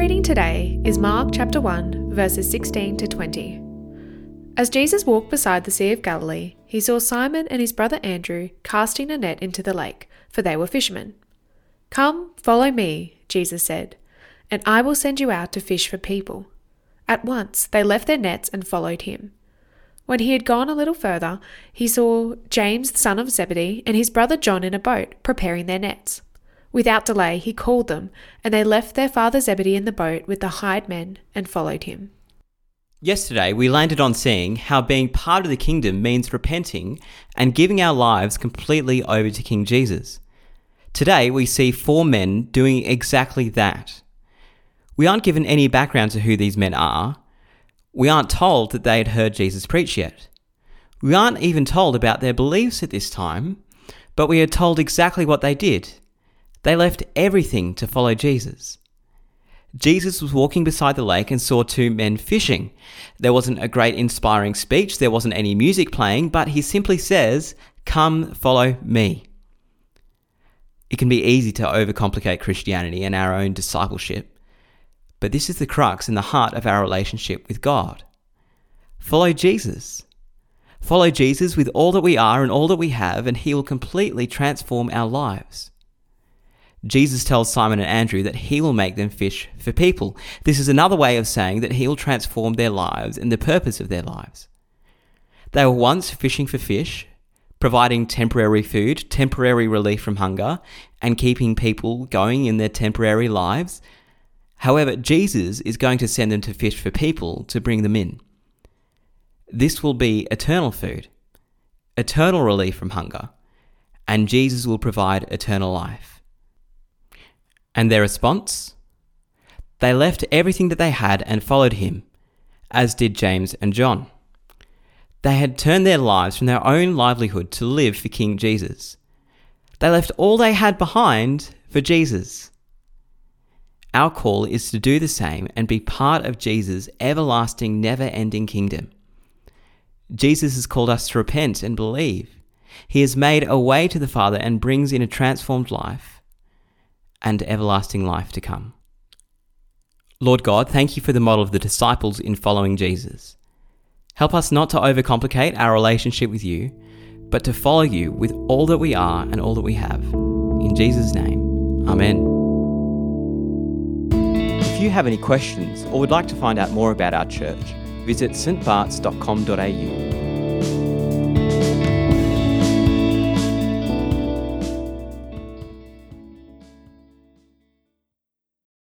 reading today is Mark chapter 1, verses 16 to 20. As Jesus walked beside the Sea of Galilee, he saw Simon and his brother Andrew casting a net into the lake, for they were fishermen. Come, follow me, Jesus said, and I will send you out to fish for people. At once they left their nets and followed him. When he had gone a little further, he saw James the son of Zebedee and his brother John in a boat, preparing their nets. Without delay, he called them, and they left their father Zebedee in the boat with the hired men and followed him. Yesterday, we landed on seeing how being part of the kingdom means repenting and giving our lives completely over to King Jesus. Today, we see four men doing exactly that. We aren't given any background to who these men are, we aren't told that they had heard Jesus preach yet. We aren't even told about their beliefs at this time, but we are told exactly what they did. They left everything to follow Jesus. Jesus was walking beside the lake and saw two men fishing. There wasn't a great inspiring speech, there wasn't any music playing, but he simply says, Come, follow me. It can be easy to overcomplicate Christianity and our own discipleship. But this is the crux and the heart of our relationship with God. Follow Jesus. Follow Jesus with all that we are and all that we have, and he will completely transform our lives. Jesus tells Simon and Andrew that he will make them fish for people. This is another way of saying that he will transform their lives and the purpose of their lives. They were once fishing for fish, providing temporary food, temporary relief from hunger, and keeping people going in their temporary lives However, Jesus is going to send them to fish for people to bring them in. This will be eternal food, eternal relief from hunger, and Jesus will provide eternal life. And their response? They left everything that they had and followed him, as did James and John. They had turned their lives from their own livelihood to live for King Jesus. They left all they had behind for Jesus. Our call is to do the same and be part of Jesus' everlasting, never ending kingdom. Jesus has called us to repent and believe. He has made a way to the Father and brings in a transformed life and everlasting life to come. Lord God, thank you for the model of the disciples in following Jesus. Help us not to overcomplicate our relationship with you, but to follow you with all that we are and all that we have. In Jesus' name, Amen. If you have any questions or would like to find out more about our church, visit stbarts.com.au